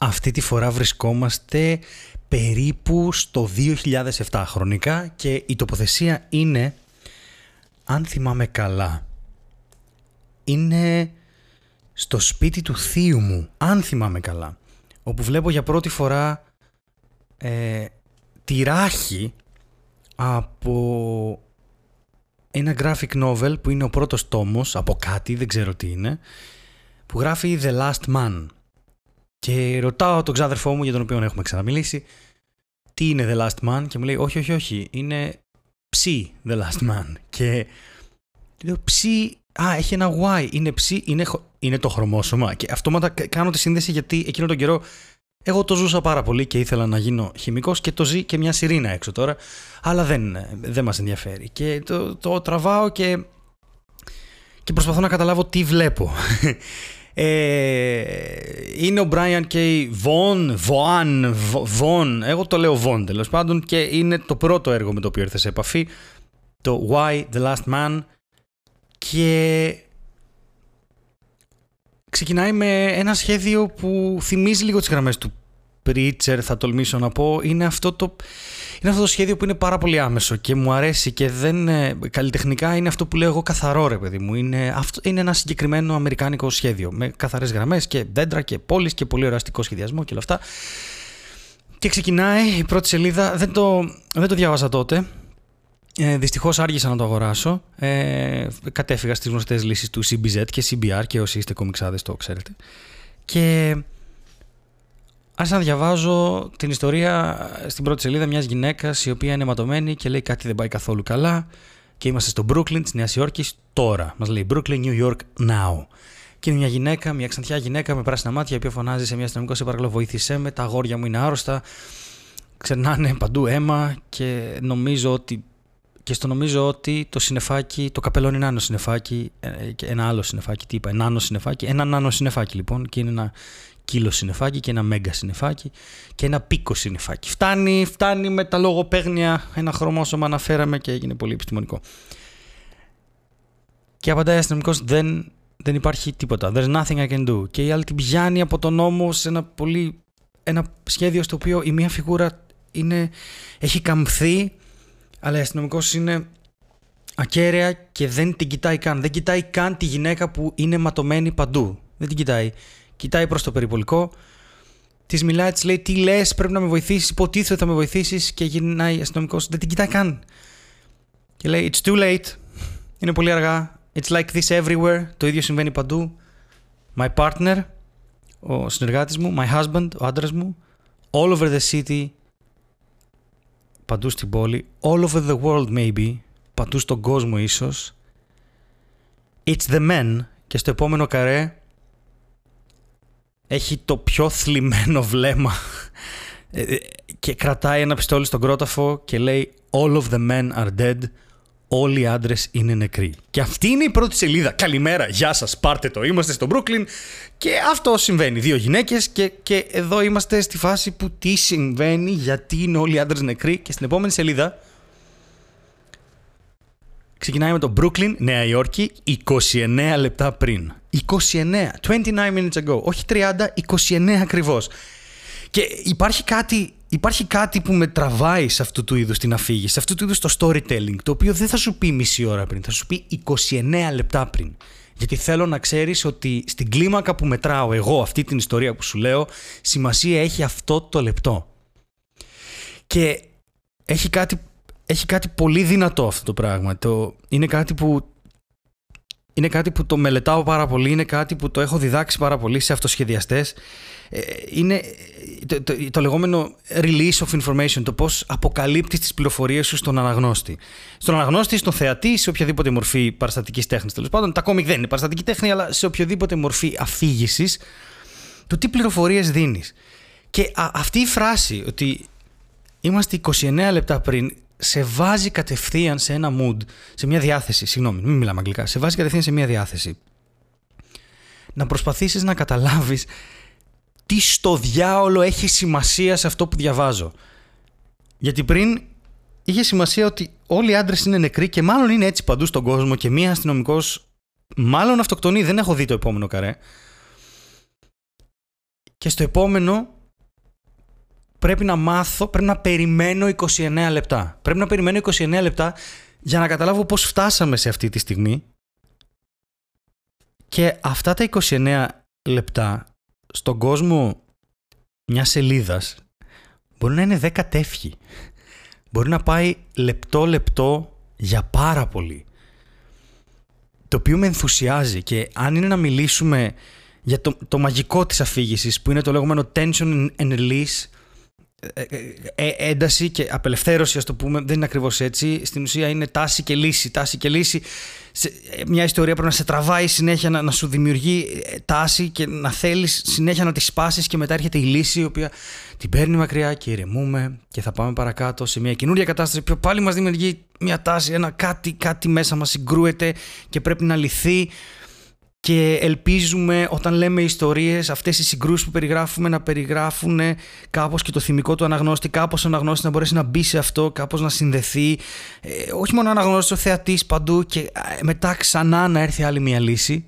Αυτή τη φορά βρισκόμαστε περίπου στο 2007 χρονικά και η τοποθεσία είναι, αν θυμάμαι καλά, είναι στο σπίτι του θείου μου, αν θυμάμαι καλά, όπου βλέπω για πρώτη φορά ε, τη ράχη από ένα graphic novel που είναι ο πρώτος τόμος, από κάτι, δεν ξέρω τι είναι, που γράφει The Last Man. Και ρωτάω τον ξάδερφό μου για τον οποίο έχουμε ξαναμιλήσει τι είναι The Last Man; Και μου λέει όχι όχι όχι είναι ψι The Last Man. Και λέω ψι α έχει ένα Y είναι ψι είναι, είναι το χρωμόσωμα. Και αυτόματα κάνω τη σύνδεση γιατί εκείνο τον καιρό εγώ το ζούσα πάρα πολύ και ήθελα να γίνω χημικός και το ζει και μια σιρήνα έξω τώρα αλλά δεν, δεν μας ενδιαφέρει. Και το, το τραβάω και και προσπαθώ να καταλάβω τι βλέπω. Ε, είναι ο Brian K. Vaughan, Vaughan, Vaughan, εγώ το λέω Vaughan τέλος πάντων και είναι το πρώτο έργο με το οποίο ήρθε σε επαφή, το Why the Last Man. Και ξεκινάει με ένα σχέδιο που θυμίζει λίγο τις γραμμές του Preacher θα τολμήσω να πω, είναι αυτό το είναι αυτό το σχέδιο που είναι πάρα πολύ άμεσο και μου αρέσει και δεν. Καλλιτεχνικά είναι αυτό που λέω εγώ καθαρό, ρε παιδί μου. Είναι, αυτό, είναι ένα συγκεκριμένο αμερικάνικο σχέδιο με καθαρές γραμμές και δέντρα και πόλεις και πολύ ωραίο σχεδιασμό και όλα αυτά. Και ξεκινάει η πρώτη σελίδα. Δεν το, δεν το διάβασα τότε. Ε, Δυστυχώς άργησα να το αγοράσω. Ε, κατέφυγα στις γνωστές λύσεις του CBZ και CBR και όσοι είστε κομιξάδες το ξέρετε. Και άρχισα να διαβάζω την ιστορία στην πρώτη σελίδα μιας γυναίκας η οποία είναι αιματωμένη και λέει κάτι δεν πάει καθόλου καλά. Και είμαστε στο Brooklyn της Νέας Υόρκης τώρα. Μας λέει Brooklyn, New York, now. Και είναι μια γυναίκα, μια ξανθιά γυναίκα με πράσινα μάτια, η οποία φωνάζει σε μια αστυνομικό: Σε παρακαλώ, βοήθησέ με. Τα αγόρια μου είναι άρρωστα. Ξερνάνε παντού αίμα και νομίζω ότι. Και στο νομίζω ότι το συνεφάκι, το καπελό είναι ένα άλλο συνεφάκι, ε, και ένα άλλο συνεφάκι, τι είπα, ένα άλλο συνεφάκι, ένα νάνο συνεφάκι λοιπόν, και είναι ένα κιλο συνεφάκι και ένα μέγα συνεφάκι και ένα πίκο συνεφάκι. Φτάνει, φτάνει με τα λογοπαίγνια, ένα χρωμόσωμα αναφέραμε και έγινε πολύ επιστημονικό. Και απαντάει ο αστυνομικός, δεν, δεν υπάρχει τίποτα. There's nothing I can do. Και η άλλη την πιάνει από τον νόμο σε ένα πολύ. ένα σχέδιο στο οποίο η μία φιγούρα είναι, έχει καμφθεί, αλλά η αστυνομικός είναι ακέραια και δεν την κοιτάει καν. Δεν κοιτάει καν τη γυναίκα που είναι ματωμένη παντού. Δεν την κοιτάει κοιτάει προς το περιπολικό, της μιλάει, της λέει: Τι λες, πρέπει να με βοηθήσεις, υποτίθεται θα με βοηθήσεις, και γυρνάει αστυνομικός, δεν την κοιτάει καν. Και λέει: It's too late. Είναι πολύ αργά. It's like this everywhere. Το ίδιο συμβαίνει παντού. My partner, ο συνεργάτης μου, my husband, ο άντρας μου, all over the city, παντού στην πόλη, all over the world maybe, παντού στον κόσμο ίσως. It's the men και στο επόμενο καρέ έχει το πιο θλιμμένο βλέμμα ε, ε, και κρατάει ένα πιστόλι στον κρόταφο και λέει All of the men are dead. Όλοι οι άντρες είναι νεκροί. Και αυτή είναι η πρώτη σελίδα. Καλημέρα, γεια σας, πάρτε το. Είμαστε στο Brooklyn και αυτό συμβαίνει. Δύο γυναίκες και, και εδώ είμαστε στη φάση που τι συμβαίνει, γιατί είναι όλοι οι άντρες νεκροί. Και στην επόμενη σελίδα ξεκινάει με το Brooklyn, Νέα Υόρκη, 29 λεπτά πριν. 29, 29 minutes ago. Όχι 30, 29 ακριβώς. Και υπάρχει κάτι, υπάρχει κάτι που με τραβάει σε αυτού του είδους την αφήγηση, σε αυτού του είδους το storytelling, το οποίο δεν θα σου πει μισή ώρα πριν, θα σου πει 29 λεπτά πριν. Γιατί θέλω να ξέρεις ότι στην κλίμακα που μετράω εγώ αυτή την ιστορία που σου λέω, σημασία έχει αυτό το λεπτό. Και έχει κάτι, έχει κάτι πολύ δυνατό αυτό το πράγμα. Το, είναι κάτι που είναι κάτι που το μελετάω πάρα πολύ, είναι κάτι που το έχω διδάξει πάρα πολύ σε αυτοσχεδιαστές. Ε, είναι το, το, το, λεγόμενο release of information, το πώς αποκαλύπτεις τις πληροφορίες σου στον αναγνώστη. Στον αναγνώστη, στον θεατή, σε οποιαδήποτε μορφή παραστατικής τέχνης. Τέλος πάντων, τα κόμικ δεν είναι παραστατική τέχνη, αλλά σε οποιαδήποτε μορφή αφήγησης, το τι πληροφορίες δίνεις. Και αυτή η φράση ότι είμαστε 29 λεπτά πριν σε βάζει κατευθείαν σε ένα mood, σε μια διάθεση. Συγγνώμη, μην μιλάμε αγγλικά. Σε βάζει κατευθείαν σε μια διάθεση. Να προσπαθήσεις να καταλάβεις τι στο διάολο έχει σημασία σε αυτό που διαβάζω. Γιατί πριν είχε σημασία ότι όλοι οι άντρες είναι νεκροί και μάλλον είναι έτσι παντού στον κόσμο και μία αστυνομικός μάλλον αυτοκτονεί. Δεν έχω δει το επόμενο καρέ. και στο επόμενο πρέπει να μάθω, πρέπει να περιμένω 29 λεπτά. Πρέπει να περιμένω 29 λεπτά για να καταλάβω πώς φτάσαμε σε αυτή τη στιγμή. Και αυτά τα 29 λεπτά στον κόσμο μιας σελίδας μπορεί να είναι 10 τεύχη. Μπορεί να πάει λεπτό-λεπτό για πάρα πολύ. Το οποίο με ενθουσιάζει και αν είναι να μιλήσουμε για το, το μαγικό της αφήγησης που είναι το λεγόμενο tension and release ε, ε, ε, ένταση και απελευθέρωση, ας το πούμε, δεν είναι ακριβώς έτσι. Στην ουσία είναι τάση και λύση. Τάση και λύση. Μια ιστορία πρέπει να σε τραβάει συνέχεια, να, να σου δημιουργεί τάση και να θέλεις συνέχεια να τη σπάσεις και μετά έρχεται η λύση, η οποία την παίρνει μακριά και ηρεμούμε και θα πάμε παρακάτω σε μια καινούργια κατάσταση που πάλι μας δημιουργεί μια τάση, ένα κάτι, κάτι μέσα μας συγκρούεται και πρέπει να λυθεί και ελπίζουμε όταν λέμε ιστορίες αυτές οι συγκρούσεις που περιγράφουμε να περιγράφουν κάπως και το θυμικό του αναγνώστη κάπως ο αναγνώστης να μπορέσει να μπει σε αυτό κάπως να συνδεθεί ε, όχι μόνο ο αναγνώστης, ο θεατής παντού και ε, μετά ξανά να έρθει άλλη μια λύση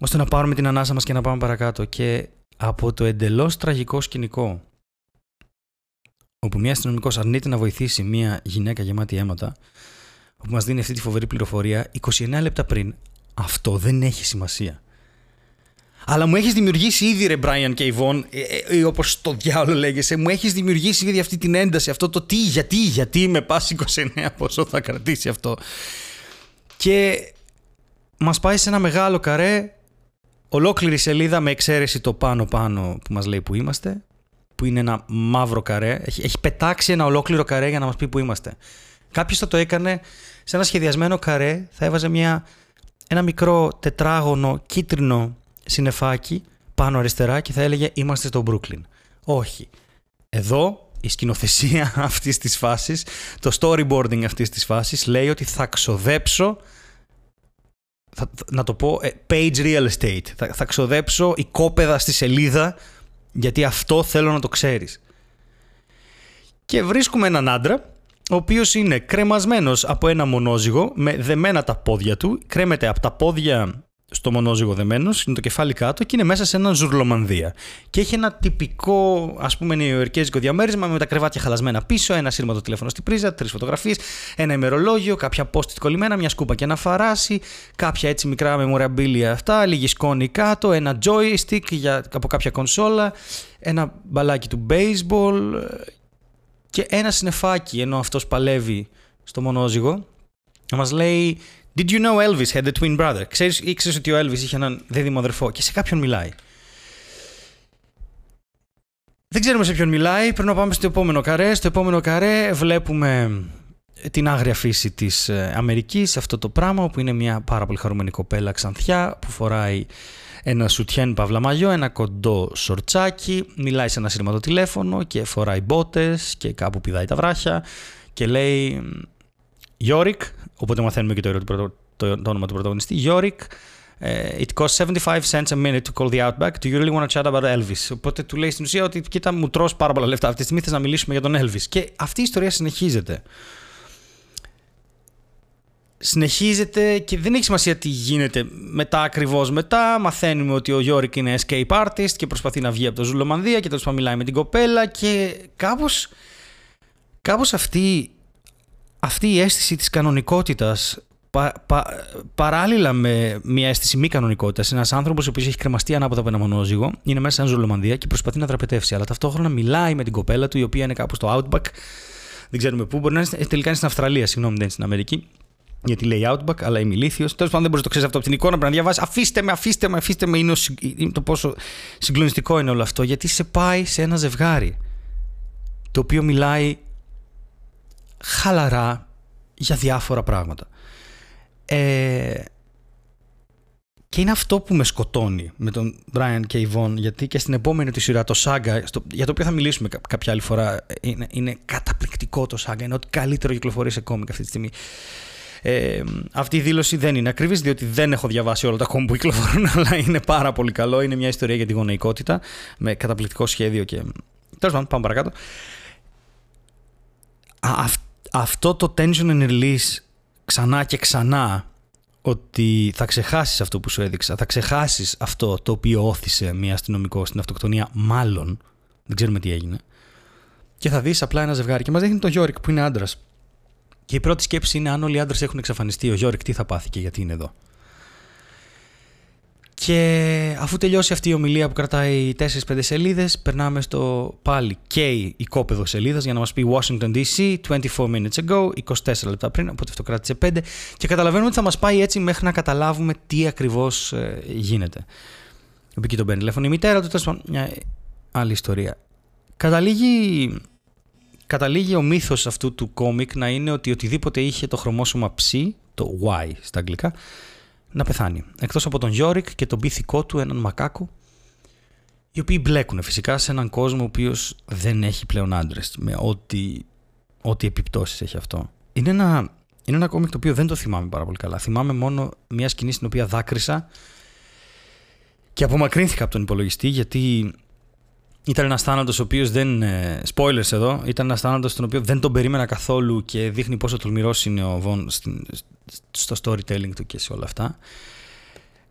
ώστε να πάρουμε την ανάσα μας και να πάμε παρακάτω. Και από το εντελώς τραγικό σκηνικό όπου μια αστυνομικός αρνείται να βοηθήσει μια γυναίκα γεμάτη αίματα όπου μας δίνει αυτή τη φοβερή πληροφορία 29 λεπτά πριν αυτό δεν έχει σημασία. Αλλά μου έχεις δημιουργήσει ήδη ρε Brian και Yvonne, ε, ε, ή όπως το διάολο λέγεσαι, μου έχεις δημιουργήσει ήδη αυτή την ένταση, αυτό το τι, γιατί, γιατί με πας 29, πόσο θα κρατήσει αυτό. Και μας πάει σε ένα μεγάλο καρέ, ολόκληρη σελίδα με εξαίρεση το πάνω-πάνω που μας λέει που είμαστε, που είναι ένα μαύρο καρέ. Έχει, έχει πετάξει ένα ολόκληρο καρέ για να μας πει που είμαστε. Κάποιος θα το έκανε σε ένα σχεδιασμένο καρέ, θα έβαζε μια ένα μικρό τετράγωνο κίτρινο συνεφάκι πάνω αριστερά και θα έλεγε είμαστε στο Brooklyn. Όχι. Εδώ η σκηνοθεσία αυτής της φάσης, το storyboarding αυτής της φάσης λέει ότι θα ξοδέψω θα, να το πω, ε, page real estate. Θα, θα ξοδέψω οικόπεδα στη σελίδα γιατί αυτό θέλω να το ξέρεις. Και βρίσκουμε έναν άντρα ο οποίος είναι κρεμασμένος από ένα μονόζυγο με δεμένα τα πόδια του, κρέμεται από τα πόδια στο μονόζυγο δεμένος, είναι το κεφάλι κάτω και είναι μέσα σε έναν ζουρλομανδία. Και έχει ένα τυπικό, ας πούμε, νεοερκέζικο διαμέρισμα με τα κρεβάτια χαλασμένα πίσω, ένα σύρματο τηλέφωνο στην πρίζα, τρεις φωτογραφίες, ένα ημερολόγιο, κάποια post κολλημένα, μια σκούπα και ένα φαράσι, κάποια έτσι μικρά memorabilia αυτά, λίγη σκόνη κάτω, ένα joystick για, από κάποια κονσόλα, ένα μπαλάκι του baseball και ένα συνεφάκι ενώ αυτός παλεύει στο μονόζυγο να μας λέει Did you know Elvis had a twin brother? Ξέρεις, ήξερες ότι ο Elvis είχε έναν δίδυμο αδερφό και σε κάποιον μιλάει. Δεν ξέρουμε σε ποιον μιλάει, πρέπει να πάμε στο επόμενο καρέ. Στο επόμενο καρέ βλέπουμε την άγρια φύση της ε, Αμερικής, αυτό το πράγμα που είναι μια πάρα πολύ χαρούμενη κοπέλα ξανθιά που φοράει ένα σουτιέν παύλα μαγιό, ένα κοντό σορτσάκι, μιλάει σε ένα σύρματο τηλέφωνο και φοράει μπότες και κάπου πηδάει τα βράχια και λέει Yorick, οπότε μαθαίνουμε και το, το, το, το όνομα του πρωταγωνιστή, Yorick, It costs 75 cents a minute to call the Outback. Do you really want to chat about Elvis? Οπότε του λέει στην ουσία ότι κοίτα μου τρως πάρα πολλά λεφτά αυτή τη στιγμή θες να μιλήσουμε για τον Elvis. Και αυτή η ιστορία συνεχίζεται συνεχίζεται και δεν έχει σημασία τι γίνεται μετά ακριβώς μετά. Μαθαίνουμε ότι ο Γιώρικ είναι escape artist και προσπαθεί να βγει από το Ζουλομανδία και τέλος πάντων μιλάει με την κοπέλα και κάπως, κάπως αυτή, αυτή η αίσθηση της κανονικότητας παράλληλα με μια αίσθηση μη κανονικότητας, ένας άνθρωπος ο οποίος έχει κρεμαστεί ανάποδα από ένα μονόζυγο, είναι μέσα σε ένα ζουλομανδία και προσπαθεί να δραπετεύσει. Αλλά ταυτόχρονα μιλάει με την κοπέλα του, η οποία είναι κάπου στο Outback. Δεν ξέρουμε πού. Μπορεί να είναι τελικά είναι στην Αυστραλία, συγγνώμη, δεν είναι στην Αμερική γιατί λέει Outback, αλλά είμαι ηλίθιος. Τέλος πάντων, δεν μπορείς να το ξέρεις αυτό από την εικόνα. Πρέπει να διαβάσεις. Αφήστε με, αφήστε με, αφήστε με. Είναι, το πόσο συγκλονιστικό είναι όλο αυτό. Γιατί σε πάει σε ένα ζευγάρι το οποίο μιλάει χαλαρά για διάφορα πράγματα. Ε, και είναι αυτό που με σκοτώνει με τον Brian και Yvonne, γιατί και στην επόμενη τη σειρά το Saga, για το οποίο θα μιλήσουμε κάποια άλλη φορά, είναι, είναι καταπληκτικό το Saga, είναι ό,τι καλύτερο κυκλοφορεί σε κόμικ αυτή τη στιγμή. Ε, αυτή η δήλωση δεν είναι ακριβής διότι δεν έχω διαβάσει όλα τα κόμμα που κυκλοφορούν αλλά είναι πάρα πολύ καλό. Είναι μια ιστορία για τη γονεϊκότητα με καταπληκτικό σχέδιο και... Τέλος πάντων, πάμε παρακάτω. αυτό το tension and release ξανά και ξανά ότι θα ξεχάσεις αυτό που σου έδειξα, θα ξεχάσεις αυτό το οποίο όθησε μια αστυνομικό στην αυτοκτονία, μάλλον, δεν ξέρουμε τι έγινε, και θα δεις απλά ένα ζευγάρι. Και μας δείχνει το Γιώρικ που είναι άντρας. Και η πρώτη σκέψη είναι αν όλοι οι άντρες έχουν εξαφανιστεί, ο Γιώρικ τι θα πάθει και γιατί είναι εδώ. Και αφού τελειώσει αυτή η ομιλία που κρατάει 4-5 σελίδες, περνάμε στο πάλι και οικόπεδο σελίδας για να μας πει Washington DC 24 minutes ago, 24 λεπτά πριν, οπότε αυτό κράτησε 5. Και καταλαβαίνουμε ότι θα μας πάει έτσι μέχρι να καταλάβουμε τι ακριβώς ε, γίνεται. Εκεί τον παίρνει τηλέφωνο η μητέρα του, τέλος πάντων, μια άλλη ιστορία. Καταλήγει, καταλήγει ο μύθος αυτού του κόμικ να είναι ότι οτιδήποτε είχε το χρωμόσωμα ψ, το Y στα αγγλικά, να πεθάνει. Εκτός από τον Γιώρικ και τον πίθηκό του, έναν μακάκο, οι οποίοι μπλέκουν φυσικά σε έναν κόσμο ο οποίος δεν έχει πλέον άντρες, με ό,τι, ό,τι επιπτώσεις έχει αυτό. Είναι ένα, είναι ένα κόμικ το οποίο δεν το θυμάμαι πάρα πολύ καλά. Θυμάμαι μόνο μια σκηνή στην οποία δάκρυσα και απομακρύνθηκα από τον υπολογιστή γιατί ήταν ένας θάνατος ο οποίος δεν. Ε, spoilers εδώ. Ήταν ένας θάνατος τον οποίο δεν τον περίμενα καθόλου και δείχνει πόσο τολμηρός είναι ο Βον στο storytelling του και σε όλα αυτά.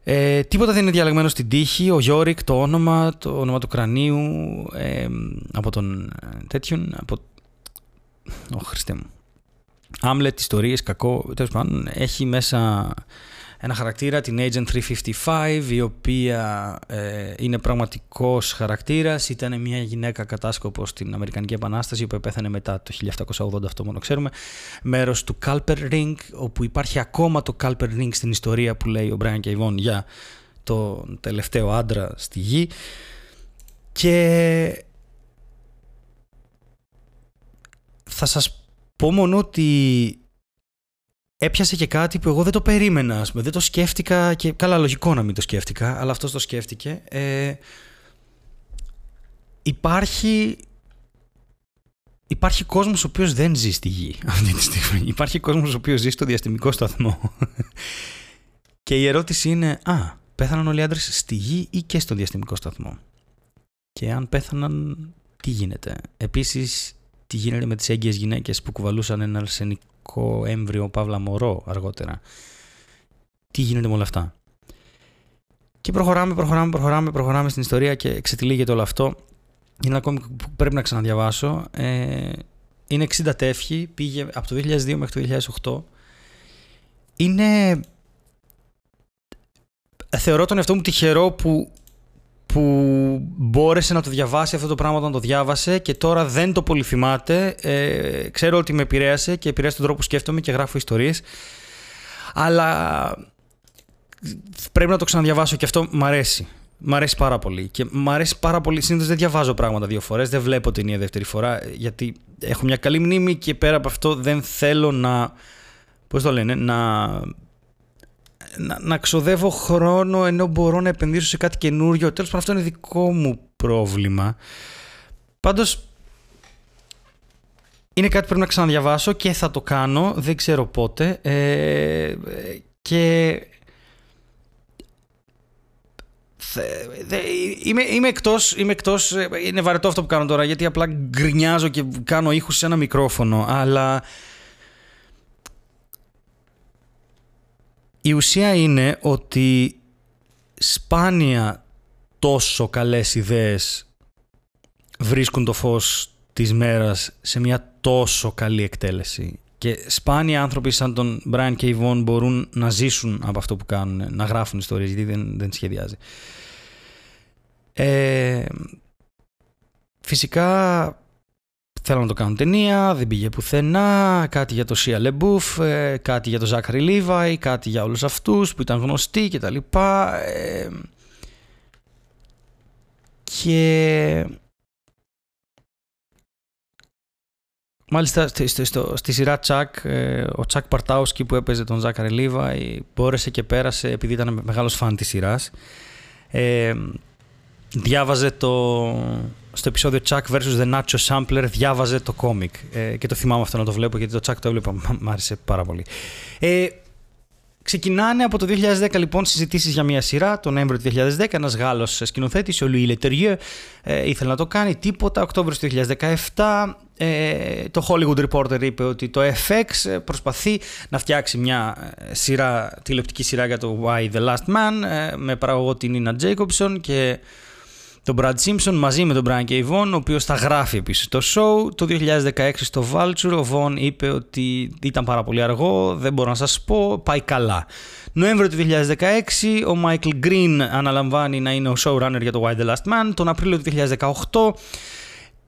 Ε, τίποτα δεν είναι διαλεγμένο στην τύχη. Ο Γιώρικ, το όνομα, το όνομα του κρανίου ε, από τον ε, τέτοιον. Από... Ω, Χριστέ μου. Άμλετ, ιστορίες, κακό. Τέλος πάντων, έχει μέσα ένα χαρακτήρα, την Agent 355, η οποία ε, είναι πραγματικός χαρακτήρας. Ήταν μια γυναίκα κατάσκοπος στην Αμερικανική Επανάσταση, που πέθανε μετά το 1780, αυτό μόνο ξέρουμε. Μέρος του Culper Ring, όπου υπάρχει ακόμα το Culper Ring στην ιστορία που λέει ο Brian K. για τον τελευταίο άντρα στη γη. Και θα σας πω μόνο ότι έπιασε και κάτι που εγώ δεν το περίμενα. Ας πούμε. Δεν το σκέφτηκα και καλά λογικό να μην το σκέφτηκα, αλλά αυτός το σκέφτηκε. Ε, υπάρχει υπάρχει κόσμος ο οποίος δεν ζει στη γη αυτή τη στιγμή. Υπάρχει κόσμος ο οποίος ζει στο διαστημικό σταθμό. και η ερώτηση είναι, α, πέθαναν όλοι οι άντρες στη γη ή και στο διαστημικό σταθμό; Και αν πέθαναν, τι γίνεται; Επίσης, τι γίνεται με τις έγκυες γυναίκες που κουβαλούσαν ένα αρσενικό γυναικό έμβριο, παύλα μωρό αργότερα. Τι γίνεται με όλα αυτά; Και προχωράμε, προχωράμε, προχωράμε, προχωράμε στην ιστορία και εξετυλίγεται όλο αυτό. Είναι ένα κόμικ που πρέπει να ξαναδιαβάσω. Ε, είναι 60 τεύχη, πήγε από το 2002 μέχρι το 2008. Είναι... Θεωρώ τον εαυτό μου τυχερό που που μπόρεσε να το διαβάσει αυτό το πράγμα όταν το διάβασε και τώρα δεν το πολύ θυμάται. Ε, ξέρω ότι με επηρέασε και επηρέασε τον τρόπο που σκέφτομαι και γράφω ιστορίες. Αλλά πρέπει να το ξαναδιαβάσω και αυτό μ' αρέσει. Μ' αρέσει πάρα πολύ. Και μ' αρέσει πάρα πολύ. Συνήθως δεν διαβάζω πράγματα δύο φορές. Δεν βλέπω ταινία δεύτερη φορά. Γιατί έχω μια καλή μνήμη και πέρα από αυτό δεν θέλω να. Πώς το λένε, να να, να ξοδεύω χρόνο ενώ μπορώ να επενδύσω σε κάτι καινούριο. Τέλος πάντων αυτό είναι δικό μου πρόβλημα. Πάντως είναι κάτι που πρέπει να ξαναδιαβάσω και θα το κάνω, δεν ξέρω πότε. Ε, και Είμαι, είμαι, εκτός, είμαι εκτός, είναι βαρετό αυτό που κάνω τώρα γιατί απλά γκρινιάζω και κάνω ήχους σε ένα μικρόφωνο αλλά Η ουσία είναι ότι σπάνια τόσο καλές ιδέες βρίσκουν το φως της μέρας σε μια τόσο καλή εκτέλεση. Και σπάνια άνθρωποι σαν τον Brian K. Vaughan μπορούν να ζήσουν από αυτό που κάνουν, να γράφουν ιστορίες, γιατί δεν, δεν σχεδιάζει. Ε, φυσικά Θέλω να το κάνουν ταινία, δεν πήγε πουθενά, κάτι για το Σία Λεμπούφ, κάτι για το Ζάκαρη Λίβαϊ, κάτι για όλους αυτούς που ήταν γνωστοί και τα λοιπά. Ε, και μάλιστα στη, στη σειρά Τσακ, ε, ο Τσακ Παρτάουσκι που έπαιζε τον Ζάκαρη Λίβαϊ μπόρεσε και πέρασε επειδή ήταν μεγάλος φαν της σειράς. Ε, διάβαζε το, στο επεισόδιο Chuck vs. The Nacho Sampler διάβαζε το κόμικ ε, και το θυμάμαι αυτό να το βλέπω γιατί το Chuck το έβλεπα, μ' άρεσε πάρα πολύ. Ε, ξεκινάνε από το 2010 λοιπόν συζητήσεις για μια σειρά, τον Νοέμβριο του 2010, ένας Γάλλος σκηνοθέτης, ο Louis Leterrier, ε, ήθελε να το κάνει, τίποτα, Οκτώβριο του 2017, ε, το Hollywood Reporter είπε ότι το FX προσπαθεί να φτιάξει μια σειρά, τηλεοπτική σειρά για το Why the Last Man με παραγωγό την Nina Jacobson και τον Brad Simpson μαζί με τον Brian K. Vaughan, ο οποίος θα γράφει επίσης το show. Το 2016 στο Vulture ο Vaughan είπε ότι ήταν πάρα πολύ αργό, δεν μπορώ να σας πω, πάει καλά. Νοέμβριο του 2016 ο Michael Green αναλαμβάνει να είναι ο showrunner για το Why the Last Man. Τον Απρίλιο του 2018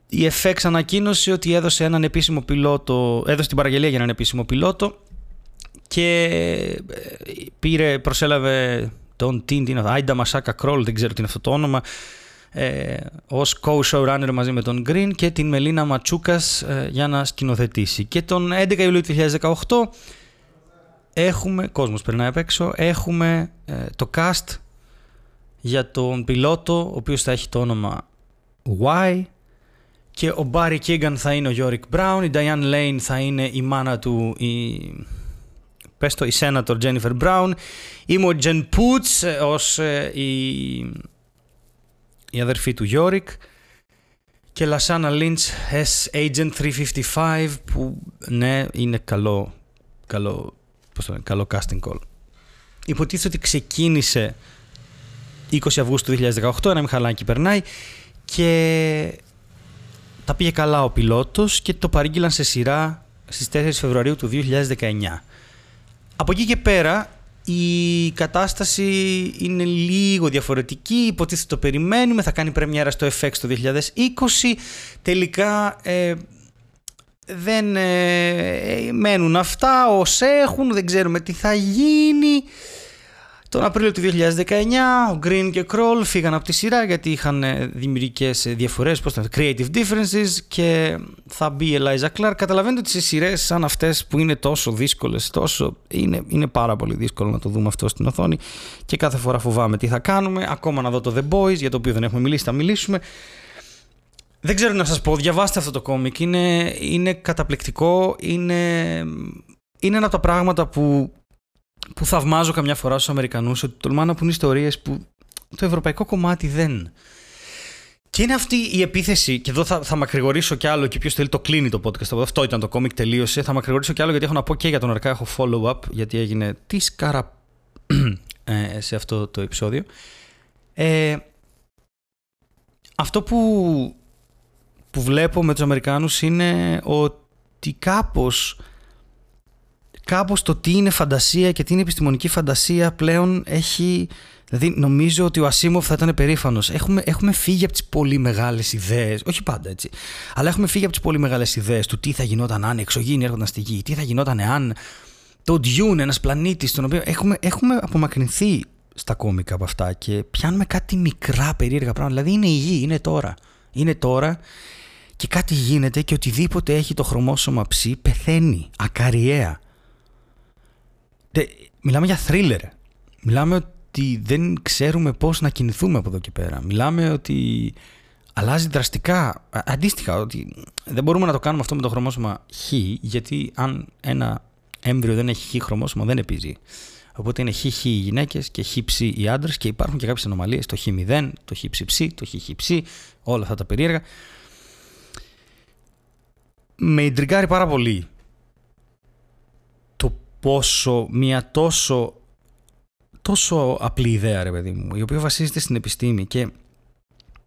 η FX ανακοίνωσε ότι έδωσε έναν επίσημο πιλότο, έδωσε την παραγγελία για έναν επίσημο πιλότο και ε, πήρε, προσέλαβε τον Τιν, Άιντα Μασάκα Κρόλ, δεν ξέρω τι είναι αυτό το όνομα, ε, ως co-showrunner μαζί με τον Green και την Μελίνα Ματσούκας ε, για να σκηνοθετήσει. Και τον 11 Ιουλίου του 2018 έχουμε, κόσμος περνάει απ' έξω, έχουμε ε, το cast για τον πιλότο, ο οποίος θα έχει το όνομα Y και ο Barry Keegan θα είναι ο Yorick Brown, η Diane Lane θα είναι η μάνα του, η... πες το, η Senator Jennifer Brown, είμαι ο Jen Poots ε, ως η η αδερφή του Γιώρικ και Λασάνα Λίντς S Agent 355 που ναι είναι καλό, καλό, πώς το λένε, καλό casting call. Υποτίθεται ότι ξεκίνησε 20 Αυγούστου 2018, ένα μηχαλάκι περνάει και τα πήγε καλά ο πιλότος και το παρήγγειλαν σε σειρά στις 4 Φεβρουαρίου του 2019. Από εκεί και πέρα η κατάσταση είναι λίγο διαφορετική, υποτίθεται το περιμένουμε, θα κάνει πρεμιέρα στο FX το 2020. Τελικά ε, δεν ε, μένουν αυτά ως έχουν, δεν ξέρουμε τι θα γίνει. Τον Απρίλιο του 2019 ο Green και Kroll φύγαν από τη σειρά γιατί είχαν ε, δημιουργικές ε, διαφορές, πώς θα creative differences και θα μπει η Eliza Clark. Καταλαβαίνετε ότι σε σειρές σαν αυτές που είναι τόσο δύσκολες, τόσο, είναι, είναι πάρα πολύ δύσκολο να το δούμε αυτό στην οθόνη και κάθε φορά φοβάμαι τι θα κάνουμε. Ακόμα να δω το The Boys για το οποίο δεν έχουμε μιλήσει, θα μιλήσουμε. Δεν ξέρω να σας πω, διαβάστε αυτό το κόμικ, είναι, είναι καταπληκτικό, είναι, είναι ένα από τα πράγματα που που θαυμάζω καμιά φορά στους Αμερικανούς ότι τολμάνε να πούν ιστορίες που το ευρωπαϊκό κομμάτι δεν. Και είναι αυτή η επίθεση, και εδώ θα, θα μακρηγορήσω κι άλλο και ποιος θέλει το κλείνει το podcast. Αυτό ήταν το κόμικ, τελείωσε. Θα μακρηγορήσω κι άλλο γιατί έχω να πω και για τον Αρκά. Έχω follow-up γιατί έγινε τη σκάρα ε, σε αυτό το επεισόδιο. Ε, αυτό που, που βλέπω με τους Αμερικάνους είναι ότι κάπως κάπως το τι είναι φαντασία και τι είναι επιστημονική φαντασία πλέον έχει... Δηλαδή νομίζω ότι ο Ασίμοφ θα ήταν περήφανος. Έχουμε, έχουμε φύγει από τις πολύ μεγάλες ιδέες, όχι πάντα έτσι, αλλά έχουμε φύγει από τις πολύ μεγάλες ιδέες του τι θα γινόταν αν εξωγήινοι έρχονταν στη γη, τι θα γινόταν αν το Dune, ένας πλανήτης, τον οποίο έχουμε, έχουμε απομακρυνθεί στα κόμικα από αυτά και πιάνουμε κάτι μικρά περίεργα πράγματα. Δηλαδή είναι η γη, είναι τώρα. Είναι τώρα και κάτι γίνεται και οτιδήποτε έχει το χρωμόσωμα ψή πεθαίνει ακαριέα. Μιλάμε για θρίλερ. Μιλάμε ότι δεν ξέρουμε πώς να κινηθούμε από εδώ και πέρα. Μιλάμε ότι αλλάζει δραστικά. Αντίστοιχα, ότι δεν μπορούμε να το κάνουμε αυτό με το χρωμόσωμα Χ, γιατί αν ένα έμβριο δεν έχει Χ χρωμόσωμα δεν επιζεί. Οπότε είναι χ-χ οι γυναίκες και χ-ψ οι άντρες και υπάρχουν και κάποιες ανομαλίες. Το χ0, το χ-ψ, το χ-ψ, όλα αυτά τα περίεργα. Με ιντριγκάρει πάρα πολύ πόσο μια τόσο, τόσο απλή ιδέα, ρε παιδί μου, η οποία βασίζεται στην επιστήμη και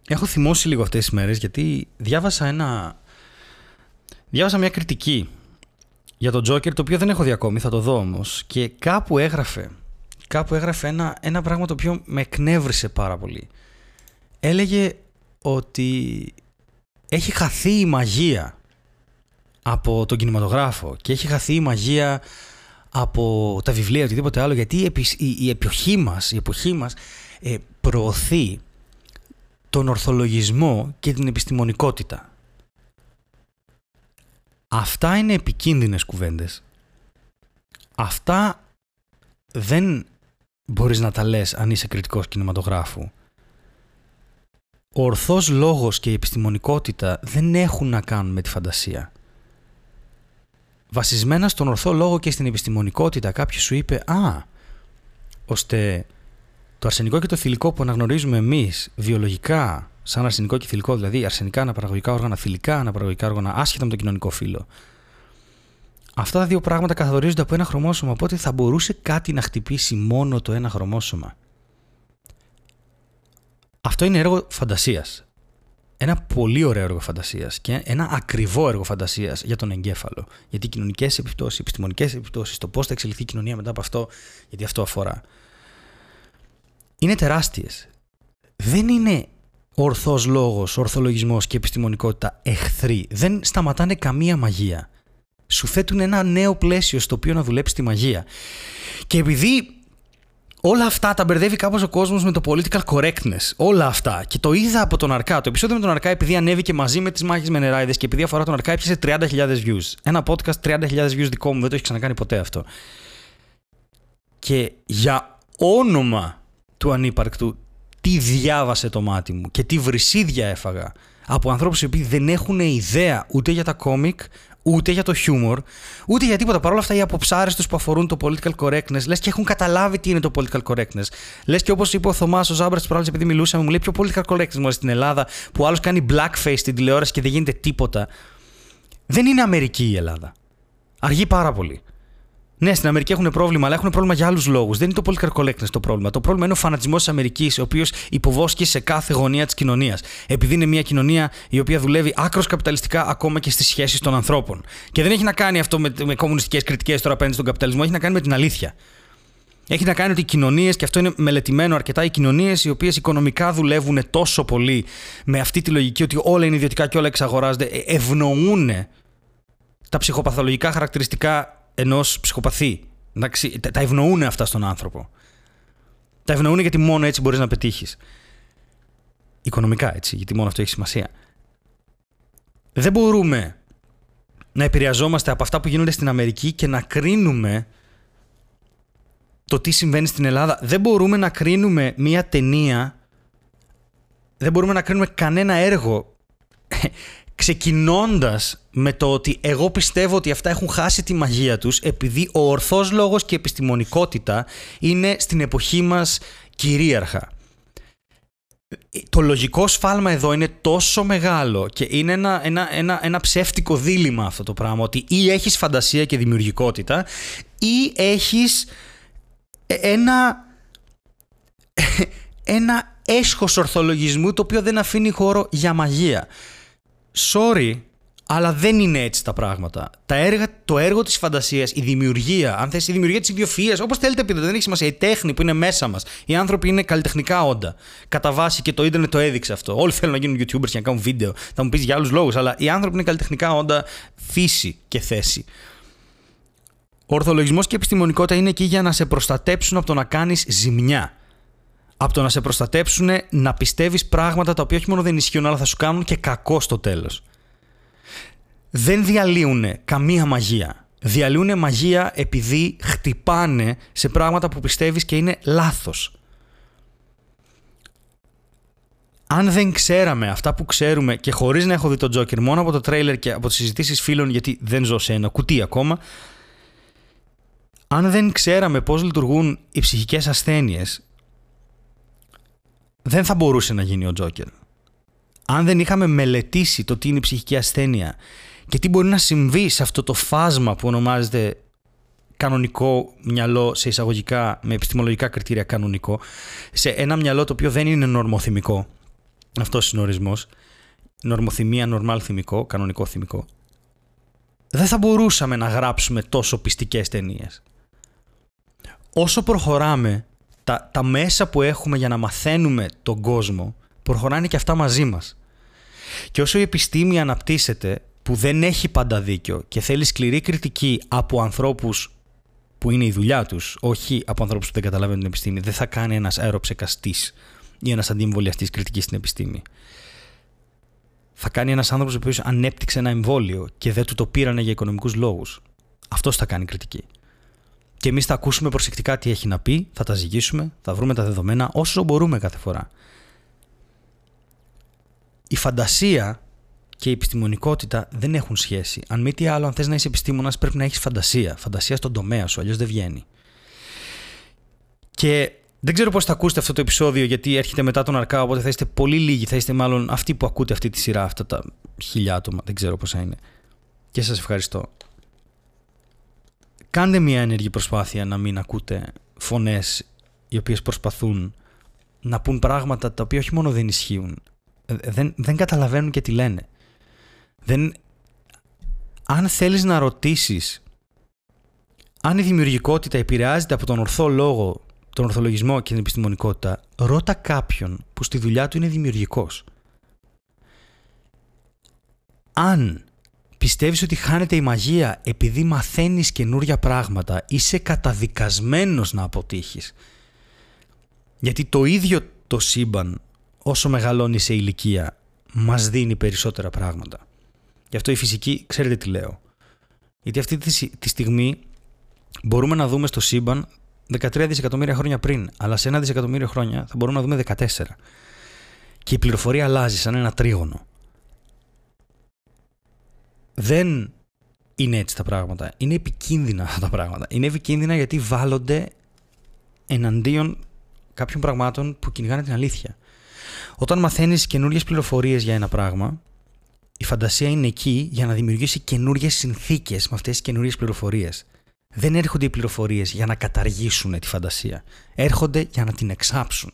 έχω θυμώσει λίγο αυτές τις μέρες γιατί διάβασα ένα... Διάβασα μια κριτική για τον Τζόκερ, το οποίο δεν έχω δει ακόμη, θα το δω όμως. Και κάπου έγραφε, κάπου έγραφε ένα, ένα πράγμα το οποίο με εκνεύρισε πάρα πολύ. Έλεγε ότι έχει χαθεί η μαγεία από τον κινηματογράφο και έχει χαθεί η μαγεία από τα βιβλία, οτιδήποτε άλλο, γιατί η, η, εποχή μας, η εποχή μας ε, προωθεί τον ορθολογισμό και την επιστημονικότητα. Αυτά είναι επικίνδυνες κουβέντες. Αυτά δεν μπορείς να τα λες αν είσαι κριτικός κινηματογράφου. Ο ορθός λόγος και η επιστημονικότητα δεν έχουν να κάνουν με τη φαντασία βασισμένα στον ορθό λόγο και στην επιστημονικότητα κάποιος σου είπε «Α, ώστε το αρσενικό και το θηλυκό που αναγνωρίζουμε εμείς βιολογικά σαν αρσενικό και θηλυκό, δηλαδή αρσενικά αναπαραγωγικά όργανα, θηλυκά αναπαραγωγικά όργανα, άσχετα με το κοινωνικό φύλλο. Αυτά τα δύο πράγματα καθορίζονται από ένα χρωμόσωμα, οπότε θα μπορούσε κάτι να χτυπήσει μόνο το ένα χρωμόσωμα. Αυτό είναι έργο φαντασίας. Ένα πολύ ωραίο έργο φαντασίας και ένα ακριβό έργο φαντασίας για τον εγκέφαλο. Γιατί οι κοινωνικές επιπτώσεις, οι επιστημονικές επιπτώσεις, το πώς θα εξελιχθεί η κοινωνία μετά από αυτό, γιατί αυτό αφορά, είναι τεράστιες. Δεν είναι ορθός λόγος, ορθολογισμός και επιστημονικότητα εχθροί. Δεν σταματάνε καμία μαγεία. Σου θέτουν ένα νέο πλαίσιο στο οποίο να δουλέψει τη μαγεία. Και επειδή Όλα αυτά τα μπερδεύει κάπως ο κόσμος με το political correctness. Όλα αυτά. Και το είδα από τον Αρκά. Το επεισόδιο με τον Αρκά, επειδή ανέβηκε μαζί με τις μάχες με νεράιδες και επειδή αφορά τον Αρκά, έπιασε 30.000 views. Ένα podcast 30.000 views δικό μου, δεν το έχει ξανακάνει ποτέ αυτό. Και για όνομα του ανύπαρκτου, τι διάβασε το μάτι μου και τι βρυσίδια έφαγα από ανθρώπους οι οποίοι δεν έχουν ιδέα ούτε για τα κόμικ, ούτε για το χιούμορ, ούτε για τίποτα. Παρ' όλα αυτά, οι αποψάρε του που αφορούν το political correctness, λες και έχουν καταλάβει τι είναι το political correctness. Λες και όπως είπε ο Θωμάς, ο Ζάμπρας της προάλλη, επειδή μιλούσαμε, μου λέει πιο political correctness μου στην Ελλάδα, που άλλος κάνει blackface στην τηλεόραση και δεν γίνεται τίποτα. Δεν είναι Αμερική η Ελλάδα. Αργεί πάρα πολύ. Ναι, στην Αμερική έχουν πρόβλημα, αλλά έχουν πρόβλημα για άλλους λόγους. Δεν είναι το political correctness το πρόβλημα. Το πρόβλημα είναι ο φανατισμός της Αμερικής, ο οποίος υποβόσκει σε κάθε γωνία της κοινωνίας. Επειδή είναι μια κοινωνία η οποία δουλεύει άκρος καπιταλιστικά ακόμα και στις σχέσεις των ανθρώπων. Και δεν έχει να κάνει αυτό με, με κομμουνιστικές κριτικές τώρα απέναντι στον καπιταλισμό, έχει να κάνει με την αλήθεια. Έχει να κάνει ότι οι κοινωνίες, και αυτό είναι μελετημένο αρκετά, οι κοινωνίες οι οποίες οικονομικά δουλεύουν τόσο πολύ με αυτή τη λογική ότι όλα είναι ιδιωτικά και όλα εξαγοράζονται, ε, ευνοούν τα ψυχοπαθολογικά χαρακτηριστικά ενός ψυχοπαθή. Εντάξει, τα ευνοούν αυτά στον άνθρωπο. Τα ευνοούν γιατί μόνο έτσι μπορείς να πετύχεις. Οικονομικά έτσι, γιατί μόνο αυτό έχει σημασία. Δεν μπορούμε να επηρεαζόμαστε από αυτά που γίνονται στην Αμερική και να κρίνουμε το τι συμβαίνει στην Ελλάδα. Δεν μπορούμε να κρίνουμε μία ταινία, δεν μπορούμε να κρίνουμε κανένα έργο ξεκινώντας με το ότι εγώ πιστεύω ότι αυτά έχουν χάσει τη μαγεία τους επειδή ο ορθός λόγος και η επιστημονικότητα είναι στην εποχή μας κυρίαρχα. Το λογικό σφάλμα εδώ είναι τόσο μεγάλο και είναι ένα, ένα, ένα, ένα ψεύτικο δίλημα αυτό το πράγμα ότι ή έχεις φαντασία και δημιουργικότητα ή έχεις ένα, ένα έσχος ορθολογισμού το οποίο δεν αφήνει χώρο για μαγεία sorry, αλλά δεν είναι έτσι τα πράγματα. Τα έργα, το έργο της φαντασίας, η δημιουργία, αν θες, η δημιουργία της ιδιοφυα, όπως θέλετε πείτε, δεν έχει σημασία. Η τέχνη που είναι μέσα μας. Οι άνθρωποι είναι καλλιτεχνικά όντα. Κατά βάση και το ίντερνετ το έδειξε αυτό. Όλοι θέλουν να γίνουν YouTubers και να κάνουν βίντεο. Θα μου πεις για άλλους λόγους, αλλά οι άνθρωποι είναι καλλιτεχνικά όντα φύση και θέση. Ο ορθολογισμός και η επιστημονικότητα είναι εκεί για να σε προστατέψουν από το να κάνεις ζημιά από το να σε προστατέψουν να πιστεύεις πράγματα τα οποία όχι μόνο δεν ισχύουν αλλά θα σου κάνουν και κακό στο τέλος. Δεν διαλύουν καμία μαγεία. Διαλύουν μαγεία επειδή χτυπάνε σε πράγματα που πιστεύεις και είναι λάθος. Αν δεν ξέραμε αυτά που ξέρουμε και χωρίς να έχω δει τον Τζόκερ μόνο από το τρέιλερ και από τις συζητήσεις φίλων γιατί δεν ζω σε ένα κουτί ακόμα αν δεν ξέραμε πώς λειτουργούν οι ψυχικές ασθένειες δεν θα μπορούσε να γίνει ο Τζόκερ. Αν δεν είχαμε μελετήσει το τι είναι η ψυχική ασθένεια και τι μπορεί να συμβεί σε αυτό το φάσμα που ονομάζεται κανονικό μυαλό σε εισαγωγικά, με επιστημολογικά κριτήρια κανονικό, σε ένα μυαλό το οποίο δεν είναι νορμοθυμικό, αυτός είναι ο ορισμός, νορμοθυμία, νορμάλ θυμικό, κανονικό θυμικό, δεν θα μπορούσαμε να γράψουμε τόσο πιστικές ταινίες. Όσο προχωράμε τα, τα μέσα που έχουμε για να μαθαίνουμε τον κόσμο προχωράνε και αυτά μαζί μας. Και όσο η επιστήμη αναπτύσσεται, που δεν έχει πάντα δίκιο και θέλει σκληρή κριτική από ανθρώπους που είναι η δουλειά τους, όχι από ανθρώπους που δεν καταλαβαίνουν την επιστήμη, δεν θα κάνει ένας αεροψεκαστής ή ένας αντιεμβολιαστής κριτικής στην επιστήμη. Θα κάνει ένας άνθρωπος ο οποίος ανέπτυξε ένα εμβόλιο και δεν του το πήρανε για οικονομικούς λόγους. Αυτός θα κάνει κριτική. Και εμείς θα ακούσουμε προσεκτικά τι έχει να πει, θα τα ζυγίσουμε, θα βρούμε τα δεδομένα όσο μπορούμε κάθε φορά. Η φαντασία και η επιστημονικότητα δεν έχουν σχέση. Αν μη τι άλλο, αν θες να είσαι επιστήμονας, πρέπει να έχεις φαντασία. Φαντασία στον τομέα σου, αλλιώς δεν βγαίνει. Και Δεν ξέρω πώς θα ακούσετε αυτό το επεισόδιο, γιατί έρχεται μετά τον Αρκά, οπότε θα είστε πολύ λίγοι. Θα είστε μάλλον αυτοί που ακούτε αυτή τη σειρά, αυτά τα χιλιά άτομα. Δεν ξέρω πόσα είναι. Και σας ευχαριστώ. Κάντε μια ενεργή προσπάθεια να μην ακούτε φωνές οι οποίες προσπαθούν να πούν πράγματα τα οποία όχι μόνο δεν ισχύουν, ε, δεν, δεν καταλαβαίνουν και τι λένε. Δεν, αν θέλεις να ρωτήσεις αν η δημιουργικότητα επηρεάζεται από τον ορθό λόγο, τον ορθολογισμό και την επιστημονικότητα, ρώτα κάποιον που στη δουλειά του είναι δημιουργικός. Αν πιστεύεις ότι χάνεται η μαγεία επειδή μαθαίνεις καινούρια πράγματα, είσαι καταδικασμένος να αποτύχεις; Γιατί το ίδιο το σύμπαν, όσο μεγαλώνει σε ηλικία, μας δίνει περισσότερα πράγματα. Γι' αυτό η φυσική, ξέρετε τι λέω. Γιατί αυτή τη στιγμή μπορούμε να δούμε στο σύμπαν 13 δισεκατομμύρια χρόνια πριν, αλλά σε ένα δισεκατομμύριο χρόνια θα μπορούμε να δούμε 14. Και η πληροφορία αλλάζει σαν ένα τρίγωνο. Δεν είναι έτσι τα πράγματα. Είναι επικίνδυνα αυτά τα πράγματα. Είναι επικίνδυνα γιατί βάλλονται εναντίον κάποιων πραγμάτων που κυνηγάνε την αλήθεια. Όταν μαθαίνεις καινούριες πληροφορίες για ένα πράγμα, η φαντασία είναι εκεί για να δημιουργήσει καινούριες συνθήκες με αυτές τις καινούριες πληροφορίες. Δεν έρχονται οι πληροφορίες για να καταργήσουν τη φαντασία. Έρχονται για να την εξάψουν.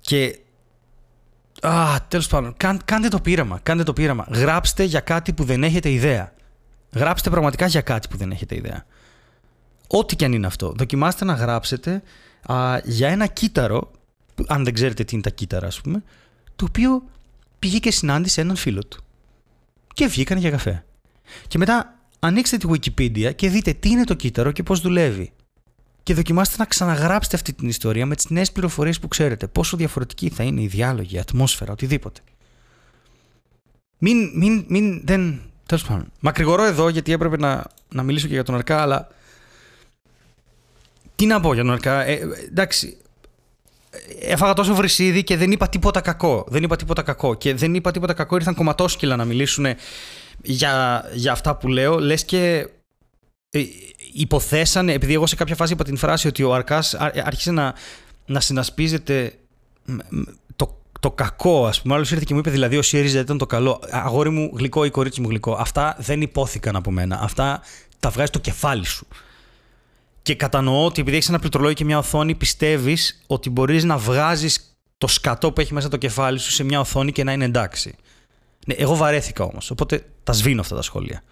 Και Α, τέλος πάντων, κάντε το πείραμα. Κάντε το πείραμα. Γράψτε για κάτι που δεν έχετε ιδέα. Γράψτε πραγματικά για κάτι που δεν έχετε ιδέα. Ό,τι και αν είναι αυτό. Δοκιμάστε να γράψετε α, για ένα κύτταρο, αν δεν ξέρετε τι είναι τα κύτταρα, ας πούμε, το οποίο πήγε και συνάντησε έναν φίλο του. Και βγήκαν για καφέ. Και μετά ανοίξτε τη Wikipedia και δείτε τι είναι το κύτταρο και πώς δουλεύει και δοκιμάστε να ξαναγράψετε αυτή την ιστορία με τις νέες πληροφορίες που ξέρετε. Πόσο διαφορετική θα είναι η διάλογη, η ατμόσφαιρα, οτιδήποτε. Μην, μην, μην, δεν. Τέλος πάντων. Μακρηγορώ εδώ γιατί έπρεπε να, να μιλήσω και για τον Αρκά, αλλά. Τι να πω για τον Αρκά; Ε, εντάξει. Έφαγα τόσο βρυσίδι και δεν είπα τίποτα κακό. Δεν είπα τίποτα κακό. Και δεν είπα τίποτα κακό. Ήρθαν κομματόσκυλα να μιλήσουν για, για αυτά που λέω. Λες και ε, υποθέσανε, επειδή εγώ σε κάποια φάση είπα την φράση ότι ο Αρκάς άρχισε να, να συνασπίζεται το, το κακό, ας πούμε. Άλλος ήρθε και μου είπε δηλαδή ο ΣΥΡΙΖΑ ήταν το καλό. Αγόρι μου γλυκό ή κορίτσι μου γλυκό. Αυτά δεν υπόθηκαν από μένα. Αυτά τα βγάζει το κεφάλι σου. Και κατανοώ ότι επειδή έχεις ένα πληκτρολόγιο και μια οθόνη, πιστεύεις ότι μπορείς να βγάζεις το σκατό που έχει μέσα το κεφάλι σου σε μια οθόνη και να είναι εντάξει. Ναι, εγώ βαρέθηκα όμως. Οπότε τα σβήνω αυτά τα σχόλια.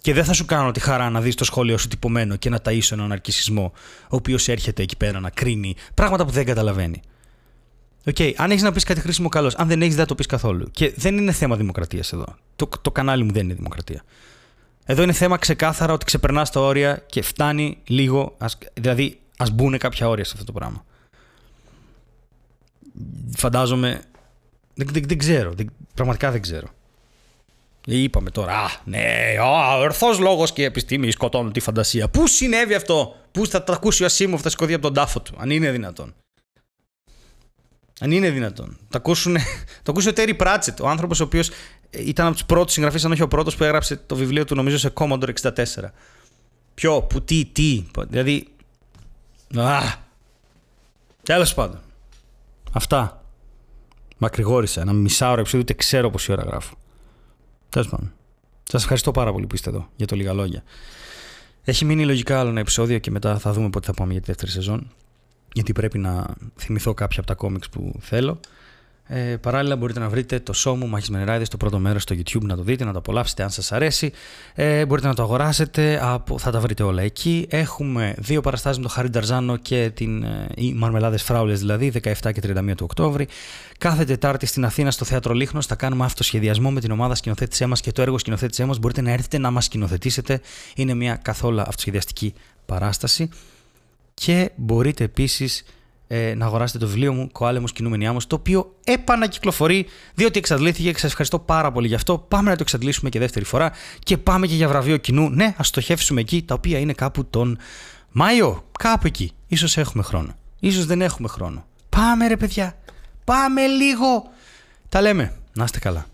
Και δεν θα σου κάνω τη χαρά να δεις το σχόλιο σου τυπωμένο και να ταΐσω έναν ναρκισσισμό, ο οποίος έρχεται εκεί πέρα να κρίνει πράγματα που δεν καταλαβαίνει. Οκ, okay, αν έχεις να πεις κάτι χρήσιμο, καλώς. Αν δεν έχεις, δεν θα το πεις καθόλου. Και δεν είναι θέμα δημοκρατίας εδώ. Το, το κανάλι μου δεν είναι δημοκρατία. Εδώ είναι θέμα ξεκάθαρα ότι ξεπερνάς τα όρια και φτάνει λίγο. Ας, δηλαδή, ας μπουν κάποια όρια σε αυτό το πράγμα. Φαντάζομαι. Δεν, δεν, δεν ξέρω. Δεν, πραγματικά δεν ξέρω. Είπαμε τώρα, α, ναι, ο ορθός λόγος και η επιστήμη σκοτώνουν τη φαντασία. Πού συνέβη αυτό, Πού θα το ακούσει ο Ασίμοφ, θα σηκωθεί από τον τάφο του, αν είναι δυνατόν. Αν είναι δυνατόν. Το, ακούσουν, το ακούσει ο Τέρι Πράτσετ, ο άνθρωπος ο οποίος ήταν από τους πρώτους συγγραφείς, αν όχι ο πρώτος που έγραψε το βιβλίο του, νομίζω, σε Commodore 64. Ποιο, που, τι, τι. Δηλαδή. Α, τέλος πάντων. Αυτά. Μακρηγόρησα. Ένα μισάωρο επεισόδιο, ούτε ξέρω πόση ώρα γράφω. Τέλος πάντων. Σας ευχαριστώ πάρα πολύ που είστε εδώ για το λίγα λόγια. Έχει μείνει λογικά άλλο ένα επεισόδιο και μετά θα δούμε πότε θα πάμε για τη δεύτερη σεζόν. Γιατί πρέπει να θυμηθώ κάποια από τα κόμιξ που θέλω. Ε, παράλληλα μπορείτε να βρείτε το show μου Μάχης Μενεράιδης στο πρώτο μέρος στο YouTube να το δείτε, να το απολαύσετε αν σας αρέσει. Ε, μπορείτε να το αγοράσετε, από, θα τα βρείτε όλα εκεί. Έχουμε δύο παραστάσεις με τον Χαρί Νταρζάνο και την, ε, οι Μαρμελάδες Φράουλες δηλαδή, 17 και 31 του Οκτώβρη. Κάθε Τετάρτη στην Αθήνα στο Θέατρο Λίχνος θα κάνουμε αυτοσχεδιασμό με την ομάδα σκηνοθέτησέ μας και το έργο σκηνοθέτησέ μας. Μπορείτε να έρθετε να μας σκηνοθετήσετε. Είναι μια καθόλου αυτοσχεδιαστική παράσταση. Και μπορείτε επίσης ε, να αγοράσετε το βιβλίο μου Κοάλεμο Κινούμενη Άμμο, το οποίο επανακυκλοφορεί διότι εξαντλήθηκε και σας ευχαριστώ πάρα πολύ γι' αυτό. Πάμε να το εξαντλήσουμε και δεύτερη φορά και πάμε και για βραβείο κοινού. Ναι, ας στοχεύσουμε εκεί, τα οποία είναι κάπου τον Μάιο, κάπου εκεί. σω έχουμε χρόνο. σω δεν έχουμε χρόνο. Πάμε ρε παιδιά. Πάμε λίγο. Τα λέμε. Να είστε καλά.